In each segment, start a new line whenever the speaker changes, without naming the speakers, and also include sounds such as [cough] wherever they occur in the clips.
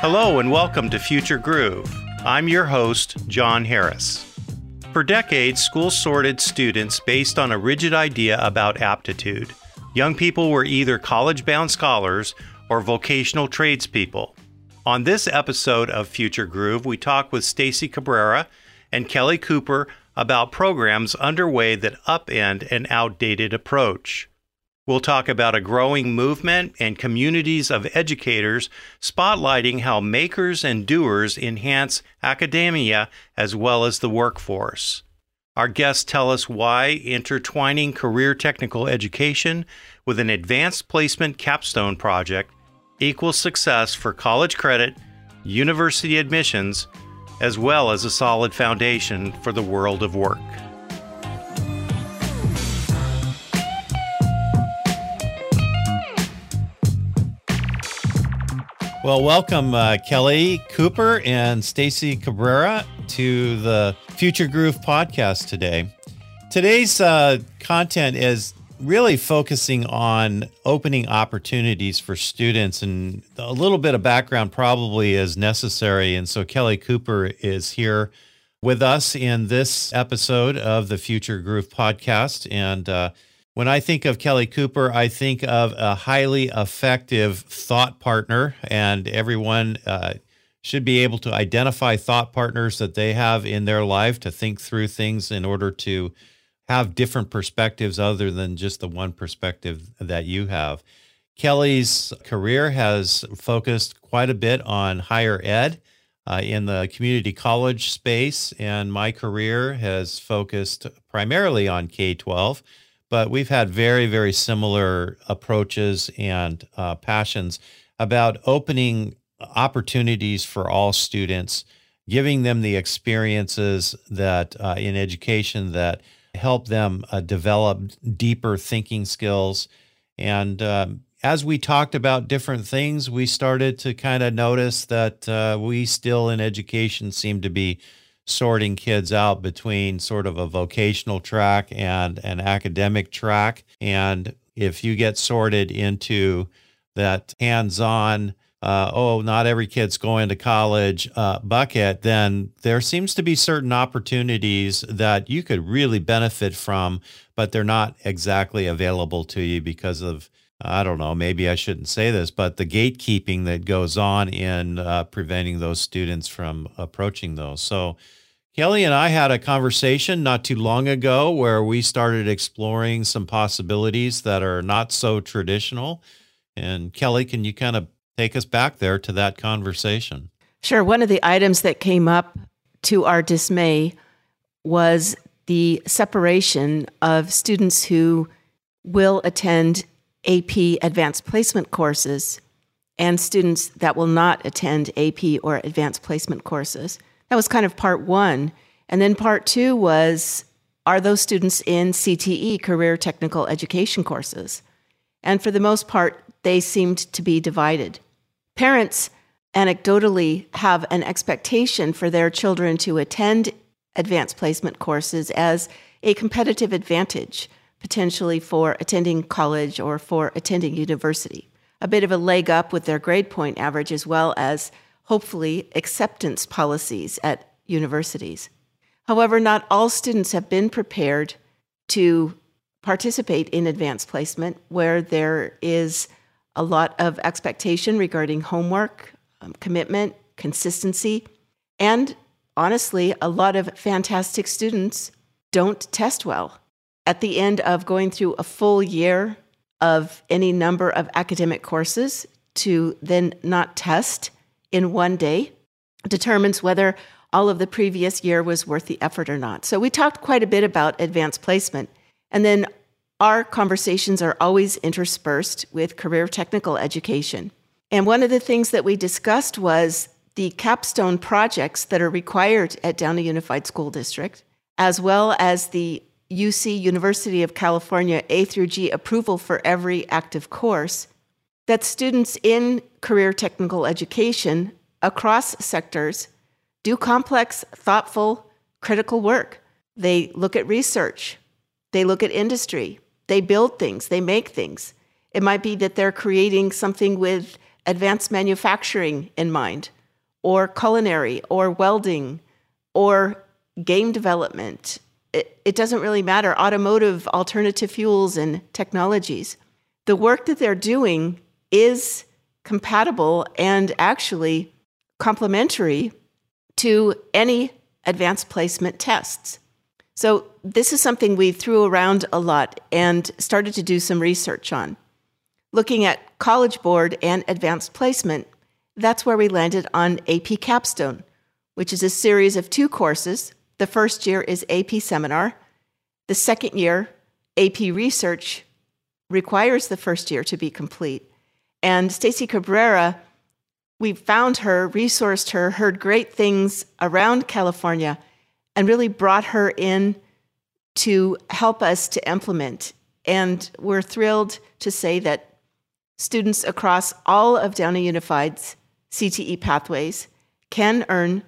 Hello and welcome to Future Groove. I'm your host, John Harris. For decades, schools sorted students based on a rigid idea about aptitude. Young people were either college bound scholars or vocational tradespeople. On this episode of Future Groove, we talk with Stacy Cabrera and Kelly Cooper about programs underway that upend an outdated approach. We'll talk about a growing movement and communities of educators spotlighting how makers and doers enhance academia as well as the workforce. Our guests tell us why intertwining career technical education with an advanced placement capstone project equals success for college credit, university admissions, as well as a solid foundation for the world of work. Well, welcome uh, Kelly Cooper and Stacy Cabrera to the Future Groove podcast today. Today's uh, content is really focusing on opening opportunities for students, and a little bit of background probably is necessary. And so Kelly Cooper is here with us in this episode of the Future Groove podcast, and uh, when I think of Kelly Cooper, I think of a highly effective thought partner, and everyone uh, should be able to identify thought partners that they have in their life to think through things in order to have different perspectives other than just the one perspective that you have. Kelly's career has focused quite a bit on higher ed uh, in the community college space, and my career has focused primarily on K 12 but we've had very, very similar approaches and uh, passions about opening opportunities for all students, giving them the experiences that uh, in education that help them uh, develop deeper thinking skills. And um, as we talked about different things, we started to kind of notice that uh, we still in education seem to be sorting kids out between sort of a vocational track and an academic track. And if you get sorted into that hands on, uh, oh, not every kid's going to college uh, bucket, then there seems to be certain opportunities that you could really benefit from, but they're not exactly available to you because of, I don't know, maybe I shouldn't say this, but the gatekeeping that goes on in uh, preventing those students from approaching those. So, Kelly and I had a conversation not too long ago where we started exploring some possibilities that are not so traditional. And Kelly, can you kind of take us back there to that conversation?
Sure. One of the items that came up to our dismay was the separation of students who will attend AP advanced placement courses and students that will not attend AP or advanced placement courses. That was kind of part one. And then part two was are those students in CTE, career technical education courses? And for the most part, they seemed to be divided. Parents anecdotally have an expectation for their children to attend advanced placement courses as a competitive advantage, potentially for attending college or for attending university. A bit of a leg up with their grade point average, as well as hopefully, acceptance policies at universities. However, not all students have been prepared to participate in advanced placement where there is a lot of expectation regarding homework, um, commitment, consistency, and honestly, a lot of fantastic students don't test well. At the end of going through a full year of any number of academic courses to then not test in one day determines whether all of the previous year was worth the effort or not. So we talked quite a bit about advanced placement. And then our conversations are always interspersed with career technical education. And one of the things that we discussed was the capstone projects that are required at Downey Unified School District, as well as the UC University of California A through G approval for every active course that students in career technical education across sectors do complex, thoughtful, critical work. They look at research, they look at industry, they build things, they make things. It might be that they're creating something with advanced manufacturing in mind, or culinary, or welding, or game development. It, it doesn't really matter, automotive, alternative fuels, and technologies. The work that they're doing is compatible and actually complementary to any advanced placement tests. So, this is something we threw around a lot and started to do some research on. Looking at College Board and advanced placement, that's where we landed on AP Capstone, which is a series of two courses. The first year is AP Seminar. The second year, AP Research, requires the first year to be complete. And Stacy Cabrera, we found her, resourced her, heard great things around California, and really brought her in to help us to implement. And we're thrilled to say that students across all of Downey Unified's CTE pathways can earn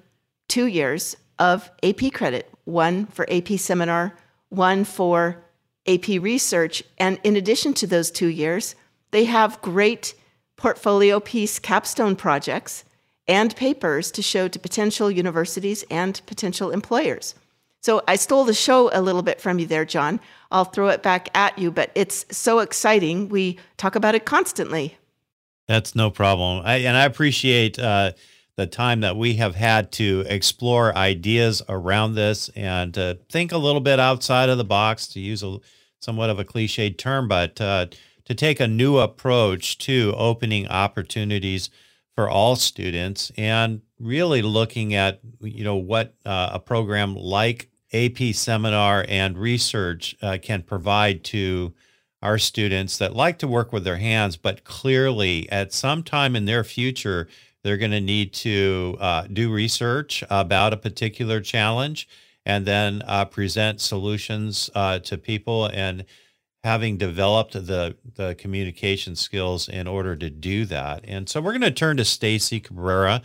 two years of AP credit one for AP seminar, one for AP research. And in addition to those two years, they have great portfolio piece capstone projects and papers to show to potential universities and potential employers. So I stole the show a little bit from you there, John. I'll throw it back at you, but it's so exciting. We talk about it constantly.
That's no problem. I, and I appreciate uh, the time that we have had to explore ideas around this and uh, think a little bit outside of the box, to use a somewhat of a cliched term, but uh, to take a new approach to opening opportunities for all students and really looking at you know what uh, a program like AP seminar and research uh, can provide to our students that like to work with their hands, but clearly at some time in their future, they're going to need to uh, do research about a particular challenge and then uh, present solutions uh, to people and having developed the the communication skills in order to do that. And so we're going to turn to Stacy Cabrera,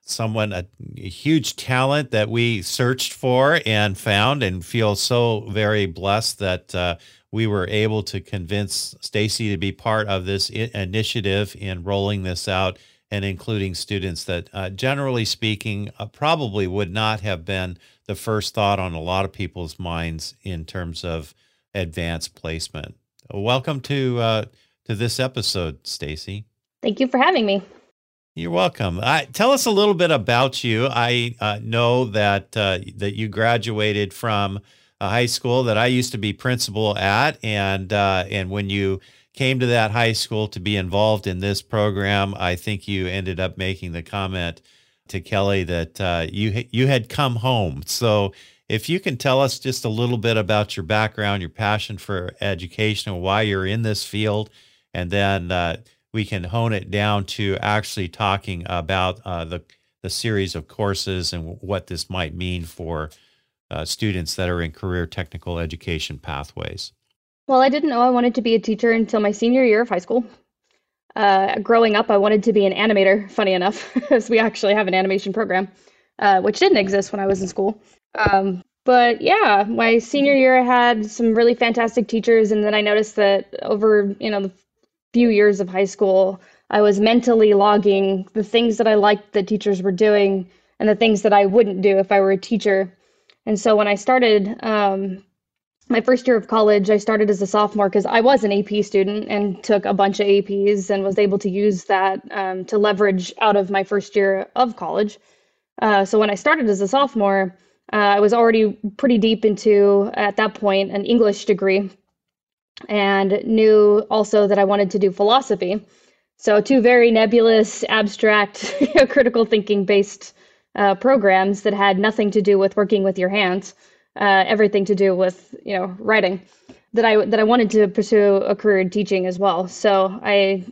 someone a, a, huge talent that we searched for and found, and feel so very blessed that uh, we were able to convince Stacy to be part of this I- initiative in rolling this out and including students that, uh, generally speaking, uh, probably would not have been the first thought on a lot of people's minds in terms of advanced placement. Welcome to uh, to this episode, Stacy.
Thank you for having me.
You're welcome. tell us a little bit about you. I uh, know that uh, that you graduated from a high school that I used to be principal at, and uh, and when you came to that high school to be involved in this program, I think you ended up making the comment to Kelly that uh, you you had come home. So if you can tell us just a little bit about your background, your passion for education, and why you're in this field, and then uh, we can hone it down to actually talking about uh, the the series of courses and what this might mean for uh, students that are in career technical education pathways.
Well, I didn't know I wanted to be a teacher until my senior year of high school. Uh, growing up, I wanted to be an animator, funny enough, [laughs] because we actually have an animation program, uh, which didn't exist when I was in school. Um, but yeah, my senior year, I had some really fantastic teachers, and then I noticed that over you know the few years of high school, I was mentally logging the things that I liked that teachers were doing and the things that I wouldn't do if I were a teacher. And so when I started um, my first year of college, I started as a sophomore because I was an AP student and took a bunch of APs and was able to use that um, to leverage out of my first year of college. Uh, so when I started as a sophomore, uh, I was already pretty deep into, at that point, an English degree and knew also that I wanted to do philosophy. So, two very nebulous, abstract, [laughs] critical thinking based uh, programs that had nothing to do with working with your hands uh, everything to do with you know writing that I that I wanted to pursue a career in teaching as well. So I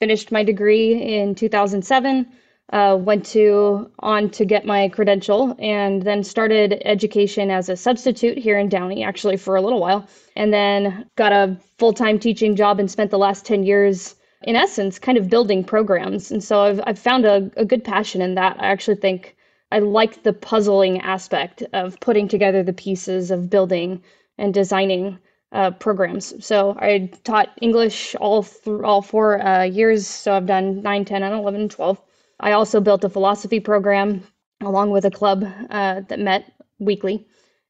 finished my degree in 2007. Uh, went to on to get my credential and then started education as a substitute here in Downey actually for a little while and then got a full-time teaching job and spent the last 10 years in essence kind of building programs and so I've, I've found a, a good passion in that I actually think I like the puzzling aspect of putting together the pieces of building and designing uh, programs. So I taught English all th- all four uh, years. So I've done 9, 10, and 11, 12. I also built a philosophy program along with a club uh, that met weekly.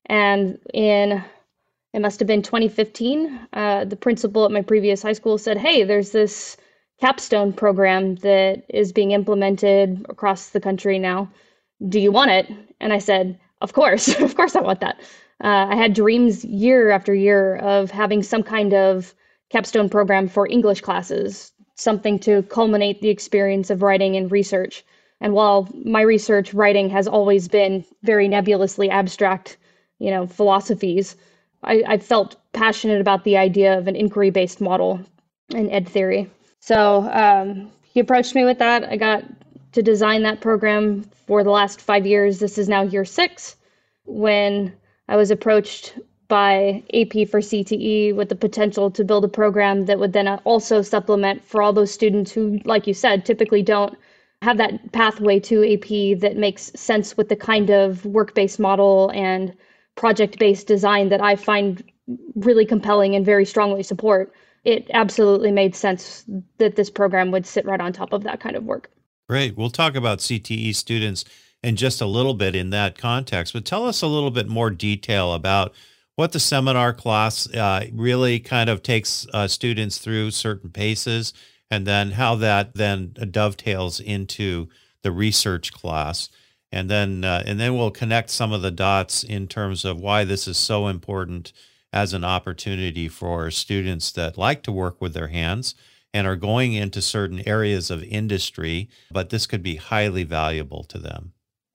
And in it must have been 2015, uh, the principal at my previous high school said, Hey, there's this capstone program that is being implemented across the country now. Do you want it? And I said, Of course, [laughs] of course I want that. Uh, I had dreams year after year of having some kind of capstone program for English classes, something to culminate the experience of writing and research. And while my research writing has always been very nebulously abstract, you know, philosophies, I, I felt passionate about the idea of an inquiry based model in ed theory. So um, he approached me with that. I got to design that program for the last five years. This is now year six. When I was approached by AP for CTE with the potential to build a program that would then also supplement for all those students who, like you said, typically don't have that pathway to AP that makes sense with the kind of work based model and project based design that I find really compelling and very strongly support. It absolutely made sense that this program would sit right on top of that kind of work.
Great. We'll talk about CTE students in just a little bit in that context. But tell us a little bit more detail about what the seminar class uh, really kind of takes uh, students through certain paces, and then how that then dovetails into the research class. And then, uh, and then we'll connect some of the dots in terms of why this is so important as an opportunity for students that like to work with their hands and are going into certain areas of industry, but this could be highly valuable to them.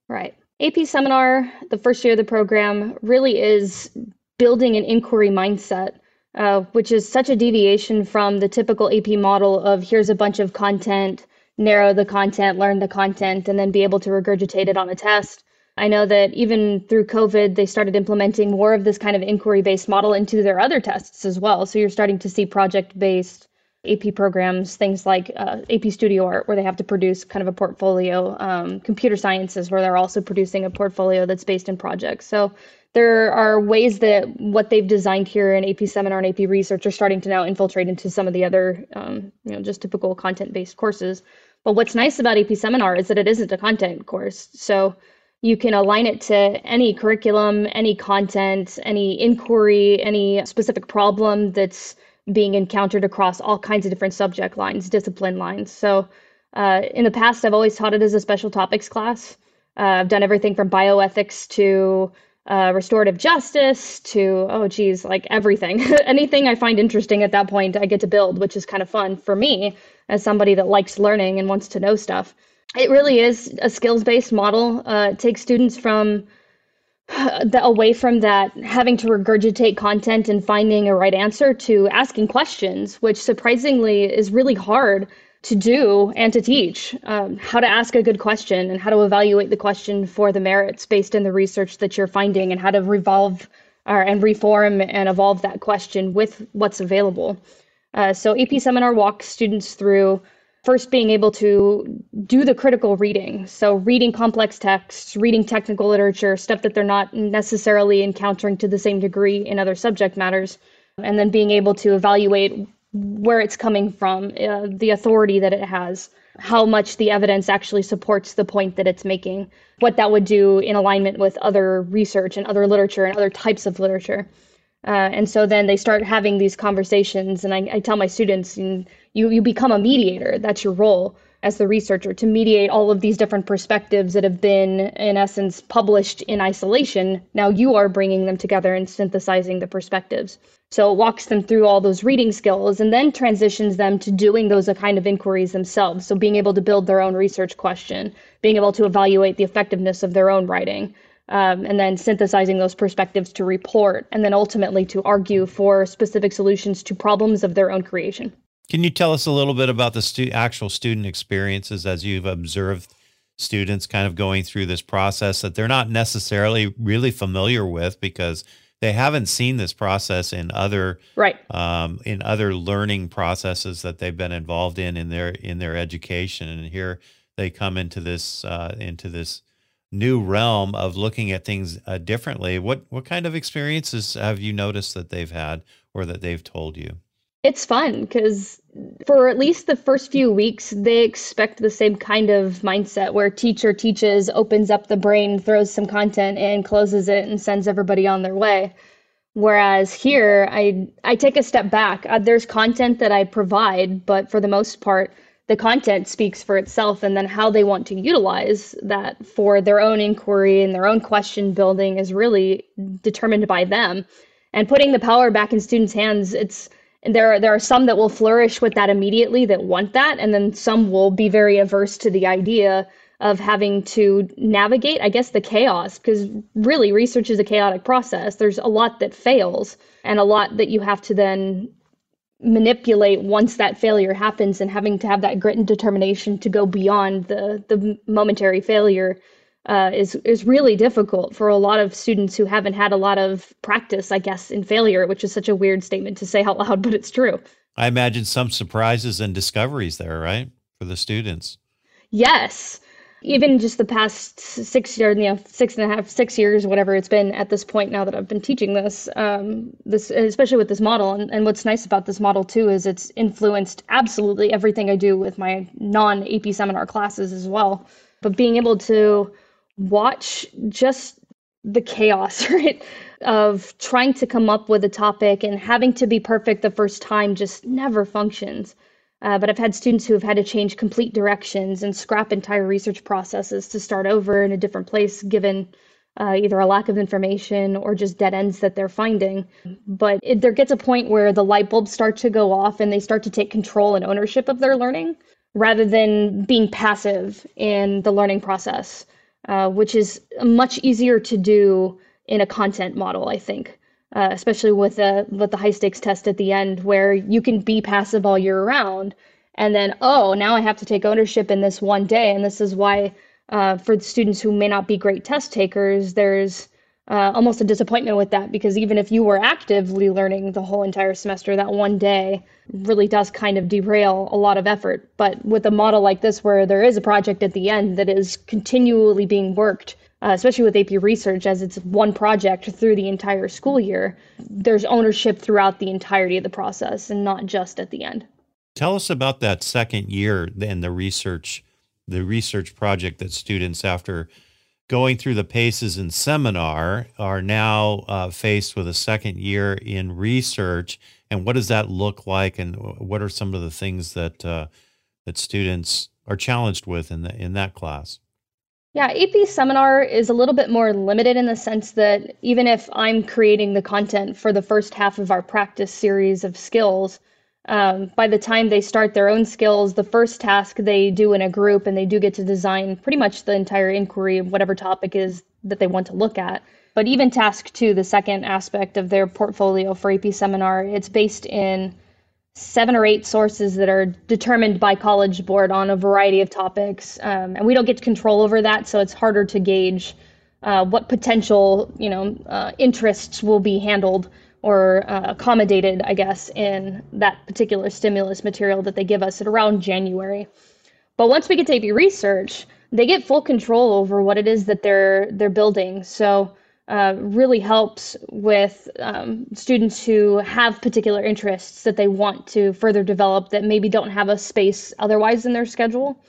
Right. AP Seminar, the first year of the program, really is building an inquiry mindset, uh, which is such a deviation from the typical AP model of here's a bunch of content, narrow the content, learn the content, and then be able to regurgitate it on a test. I know that even through COVID, they started implementing more of this kind of inquiry based model into their other tests as well. So you're starting to see project based AP programs, things like uh, AP Studio Art, where they have to produce kind of a portfolio, um, computer sciences, where they're also producing a portfolio that's based in projects. So there are ways that what they've designed here in AP Seminar and AP Research are starting to now infiltrate into some of the other, um, you know, just typical content based courses. But what's nice about AP Seminar is that it isn't a content course. So you can align it to any curriculum, any content, any inquiry, any specific problem that's being encountered across all kinds of different subject lines, discipline lines. So uh, in the past, I've always taught it as a special topics class. Uh, I've done everything from bioethics to uh, restorative justice to, oh, geez, like everything. [laughs] Anything I find interesting at that point, I get to build, which is kind of fun for me as somebody that likes learning and wants to know stuff. It really is a skills based model. Uh, it takes students from [sighs] the, away from that having to regurgitate content and finding a right answer to asking questions, which surprisingly is really hard to do and to teach. Um, how to ask a good question and how to evaluate the question for the merits based in the research that you're finding, and how to revolve or, and reform and evolve that question with what's available. Uh, so AP Seminar walks students through first being able to do the critical reading. So, reading complex texts, reading technical literature, stuff that they're not necessarily encountering to the same degree in other subject matters, and then being able to evaluate where it's coming from, uh, the authority that it has, how much the evidence actually supports the point that it's making, what that would do in alignment with other research and other literature and other types of literature. Uh, and so then they start having these conversations, and I, I tell my students, you, you become a mediator. That's your role as the researcher to mediate all of these different perspectives that have been, in essence, published in isolation. Now you are bringing them together and synthesizing the perspectives. So it walks them through all those reading skills and then transitions them to doing those kind of inquiries themselves. So being able to build their own research question, being able to evaluate the effectiveness of their own writing um, and then synthesizing those perspectives to report, and then ultimately to argue for specific solutions to problems of their own creation.
Can you tell us a little bit about the stu- actual student experiences as you've observed students kind of going through this process that they're not necessarily really familiar with because they haven't seen this process in other
right
um, in other learning processes that they've been involved in in their in their education and here they come into this uh, into this new realm of looking at things uh, differently. What what kind of experiences have you noticed that they've had or that they've told you?
It's fun because for at least the first few weeks, they expect the same kind of mindset where teacher teaches, opens up the brain, throws some content and closes it and sends everybody on their way. Whereas here, I I take a step back. Uh, there's content that I provide, but for the most part, the content speaks for itself, and then how they want to utilize that for their own inquiry and their own question building is really determined by them. And putting the power back in students' hands, it's there are, there are some that will flourish with that immediately that want that and then some will be very averse to the idea of having to navigate i guess the chaos because really research is a chaotic process. There's a lot that fails and a lot that you have to then manipulate once that failure happens and having to have that grit and determination to go beyond the the momentary failure uh, is is really difficult for a lot of students who haven't had a lot of practice, I guess, in failure, which is such a weird statement to say out loud, [laughs] but it's true.
I imagine some surprises and discoveries there, right, for the students.
Yes, even just the past six years, you know, six and a half, six years, whatever it's been at this point now that I've been teaching this, um, this especially with this model. And, and what's nice about this model too is it's influenced absolutely everything I do with my non AP seminar classes as well. But being able to watch just the chaos, [laughs] right? Of trying to come up with a topic and having to be perfect the first time just never functions. Uh, but I've had students who have had to change complete directions and scrap entire research processes to start over in a different place, given uh, either a lack of information or just dead ends that they're finding. But it, there gets a point where the light bulbs start to go off and they start to take control and ownership of their learning rather than being passive in the learning process. Uh, which is much easier to do in a content model, I think. Uh, especially with the with the high stakes test at the end, where you can be passive all year round, and then oh, now I have to take ownership in this one day, and this is why uh, for the students who may not be great test takers, there's uh, almost a disappointment with that because even if you were actively learning the whole entire semester, that one day really does kind of derail a lot of effort. But with a model like this, where there is a project at the end that is continually being worked, uh, especially with AP research, as it's one project through the entire school year, there's ownership throughout the entirety of the process and not just at the end.
Tell us about that second year and the research, the research project that students after going through the paces in seminar are now uh, faced with a second year in research. And what does that look like? And what are some of the things that uh, that students are challenged with in the, in that class?
Yeah ap seminar is a little bit more limited in the sense that even if i'm creating the content for the first half of our practice series of skills um, by the time they start their own skills, the first task they do in a group, and they do get to design pretty much the entire inquiry of whatever topic is that they want to look at. But even task two, the second aspect of their portfolio for AP Seminar, it's based in seven or eight sources that are determined by College Board on a variety of topics, um, and we don't get control over that, so it's harder to gauge uh, what potential, you know, uh, interests will be handled or uh, accommodated, I guess, in that particular stimulus material that they give us at around January. But once we get to AP research, they get full control over what it is that they're they're building. So uh, really helps with um, students who have particular interests that they want to further develop that maybe don't have a space otherwise in their schedule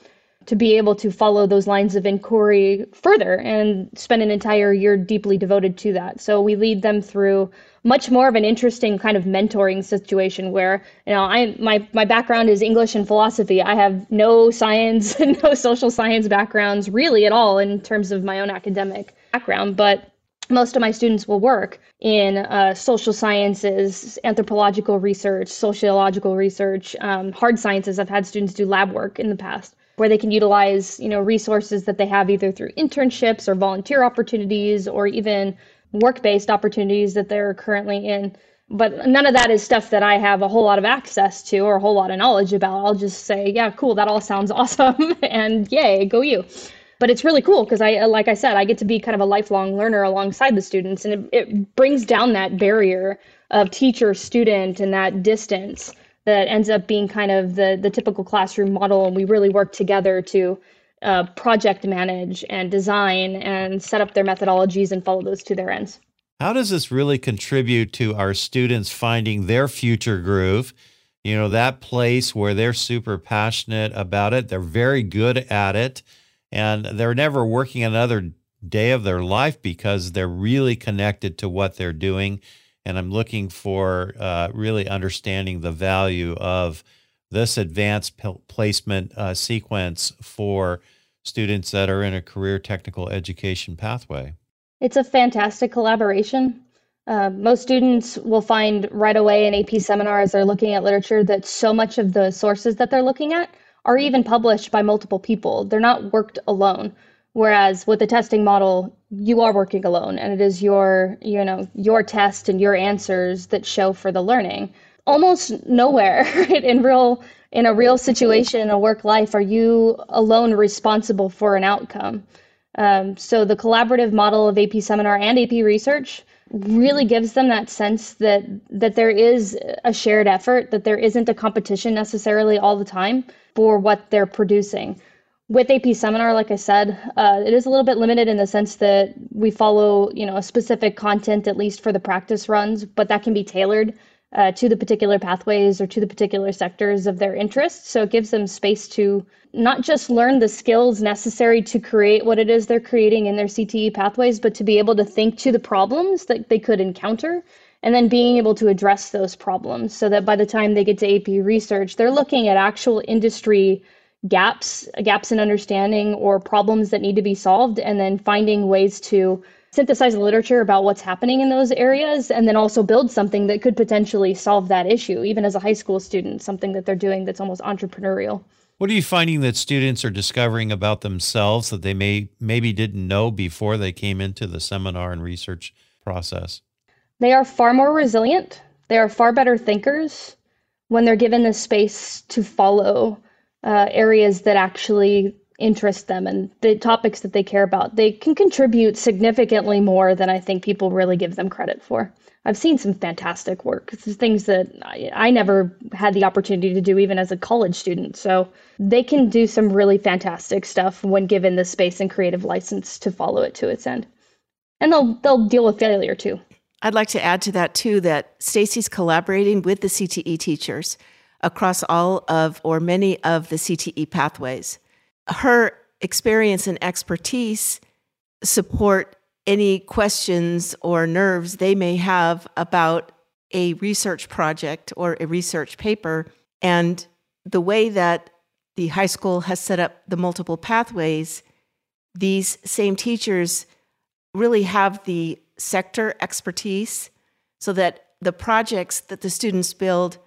to be able to follow those lines of inquiry further and spend an entire year deeply devoted to that. So we lead them through much more of an interesting kind of mentoring situation where you know I my my background is English and philosophy. I have no science [laughs] and no social science backgrounds really at all in terms of my own academic background, but most of my students will work in uh, social sciences, anthropological research, sociological research, um, hard sciences. I've had students do lab work in the past where they can utilize you know resources that they have either through internships or volunteer opportunities or even work-based opportunities that they're currently in but none of that is stuff that I have a whole lot of access to or a whole lot of knowledge about. I'll just say, yeah, cool, that all sounds [laughs] awesome, and yay, go you. But it's really cool because I, like I said, I get to be kind of a lifelong learner alongside the students, and it, it brings down that barrier of teacher student and that distance that ends up being kind of the the typical classroom model and we really work together to uh, project manage and design and set up their methodologies and follow those to their ends.
How does this really contribute to our students finding their future groove? You know, that place where they're super passionate about it, they're very good at it, and they're never working another day of their life because they're really connected to what they're doing. And I'm looking for uh, really understanding the value of this advanced p- placement uh, sequence for students that are in a career technical education pathway?
It's a fantastic collaboration. Uh, most students will find right away in AP seminar as they're looking at literature that so much of the sources that they're looking at are even published by multiple people. They're not worked alone. Whereas with the testing model, you are working alone and it is your, you know, your test and your answers that show for the learning. Almost nowhere [laughs] in real in a real situation in a work life are you alone responsible for an outcome. Um, so the collaborative model of ap seminar and ap research really gives them that sense that that there is a shared effort that there isn't a competition necessarily all the time for what they're producing with AP Seminar, like I said, uh, it is a little bit limited in the sense that we follow, you know, a specific content at least for the practice runs, but that can be tailored uh, to the particular pathways or to the particular sectors of their interest. So it gives them space to not just learn the skills necessary to create what it is they're creating in their CTE pathways, but to be able to think to the problems that they could encounter and then being able to address those problems so that by the time they get to AP research, they're looking at actual industry gaps, gaps in understanding or problems that need to be solved, and then finding ways to synthesize the literature about what's happening in those areas and then also build something that could potentially solve that issue even as a high school student something that they're doing that's almost entrepreneurial.
What are you finding that students are discovering about themselves that they may maybe didn't know before they came into the seminar and research process?
They are far more resilient. They are far better thinkers when they're given the space to follow uh, areas that actually interest them and the topics that they care about, they can contribute significantly more than I think people really give them credit for. I've seen some fantastic work. It's things that I, I, never had the opportunity to do even as a college student. So they can do some really fantastic stuff when given the space and creative license to follow it to its end. And they'll they'll deal with failure too.
I'd like to add to that too that Stacy's collaborating with the CTE teachers across all of or many of the CTE pathways her experience and expertise support any questions or nerves they may have about a research project or a research paper. And the way that the high school has set up the multiple pathways, these same teachers really have the sector expertise so that the projects that the students build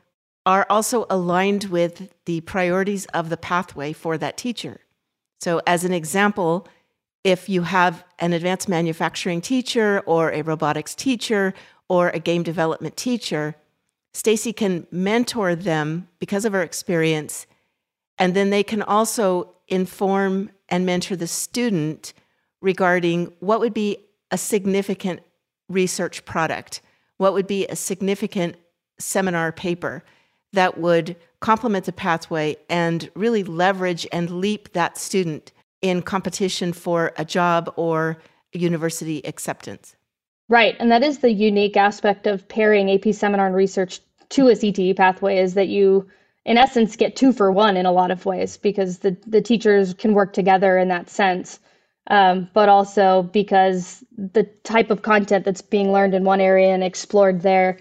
are also aligned with the priorities of the pathway for that teacher. So, as an example, if you have an advanced manufacturing teacher or a robotics teacher or a game development teacher, Stacy can mentor them because of her experience, and then they can also inform and mentor the student regarding what would be a significant research product, what would be a significant seminar paper that would complement the pathway and really leverage and leap that student in competition for a job or university acceptance.
Right. And that is the unique aspect of pairing AP seminar and research to a CTE pathway is that you, in essence, get two for one in a lot of ways because the, the teachers can work together in that sense. Um, but also because the type of content that's being learned in one area and explored there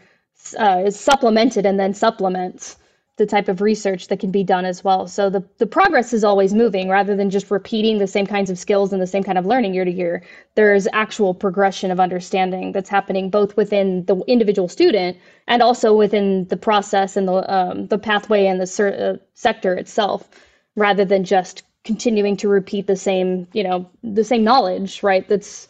uh, is supplemented and then supplements the type of research that can be done as well. So the, the progress is always moving rather than just repeating the same kinds of skills and the same kind of learning year to year. There's actual progression of understanding that's happening both within the individual student and also within the process and the, um, the pathway and the ser- uh, sector itself rather than just continuing to repeat the same, you know, the same knowledge, right? That's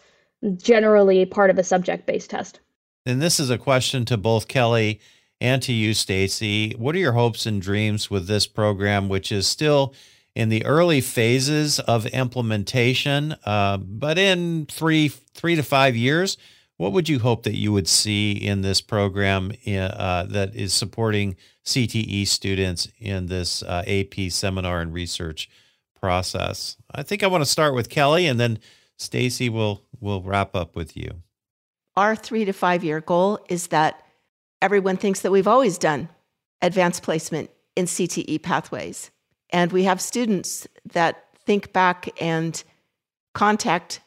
generally part of a subject based test.
And this is a question to both Kelly and to you, Stacy. What are your hopes and dreams with this program, which is still in the early phases of implementation, uh, but in three three to five years? What would you hope that you would see in this program uh, that is supporting CTE students in this uh, AP seminar and research process. I think I want to start with Kelly and then Stacy will will wrap up with you.
Our 3 to 5 year goal is that everyone thinks that we've always done advanced placement in CTE pathways. And we have students that think back and contact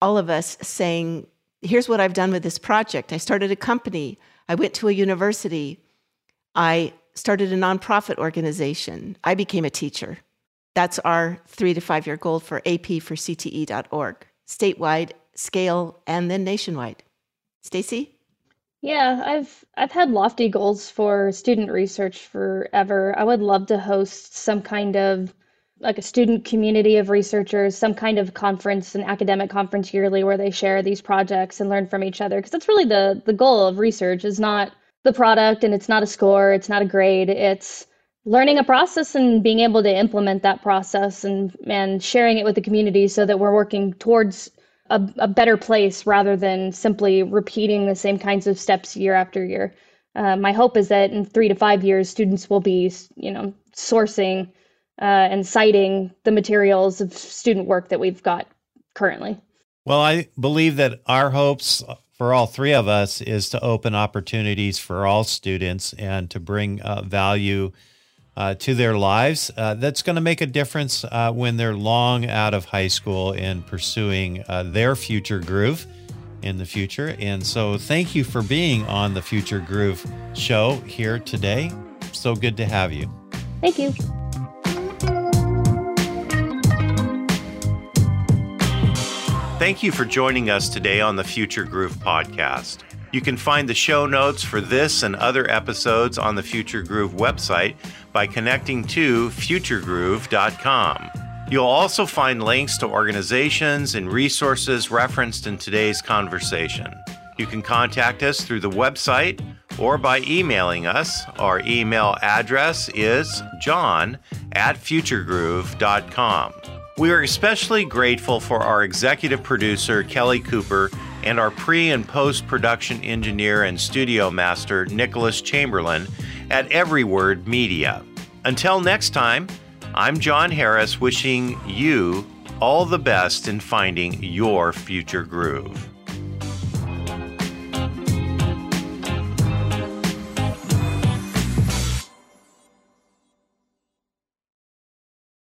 all of us saying, Here's what I've done with this project. I started a company, I went to a university, I started a nonprofit organization, I became a teacher. That's our three to five year goal for AP for statewide, scale, and then nationwide. Stacy?
Yeah, I've I've had lofty goals for student research forever. I would love to host some kind of like a student community of researchers, some kind of conference, an academic conference yearly where they share these projects and learn from each other because that's really the the goal of research is not the product and it's not a score, it's not a grade, it's learning a process and being able to implement that process and and sharing it with the community so that we're working towards a, a better place rather than simply repeating the same kinds of steps year after year. Uh, my hope is that in three to five years, students will be, you know, sourcing uh, and citing the materials of student work that we've got currently.
Well, I believe that our hopes for all three of us is to open opportunities for all students and to bring uh, value uh, to their lives. Uh, that's going to make a difference uh, when they're long out of high school and pursuing uh, their future groove in the future. And so, thank you for being on the Future Groove show here today. So good to have you.
Thank you.
Thank you for joining us today on the Future Groove podcast. You can find the show notes for this and other episodes on the Future Groove website by connecting to futuregroove.com. You'll also find links to organizations and resources referenced in today's conversation. You can contact us through the website or by emailing us. Our email address is john at futuregroove.com. We are especially grateful for our executive producer, Kelly Cooper, and our pre and post production engineer and studio master, Nicholas Chamberlain, at EveryWord Media. Until next time, I'm John Harris wishing you all the best in finding your future groove.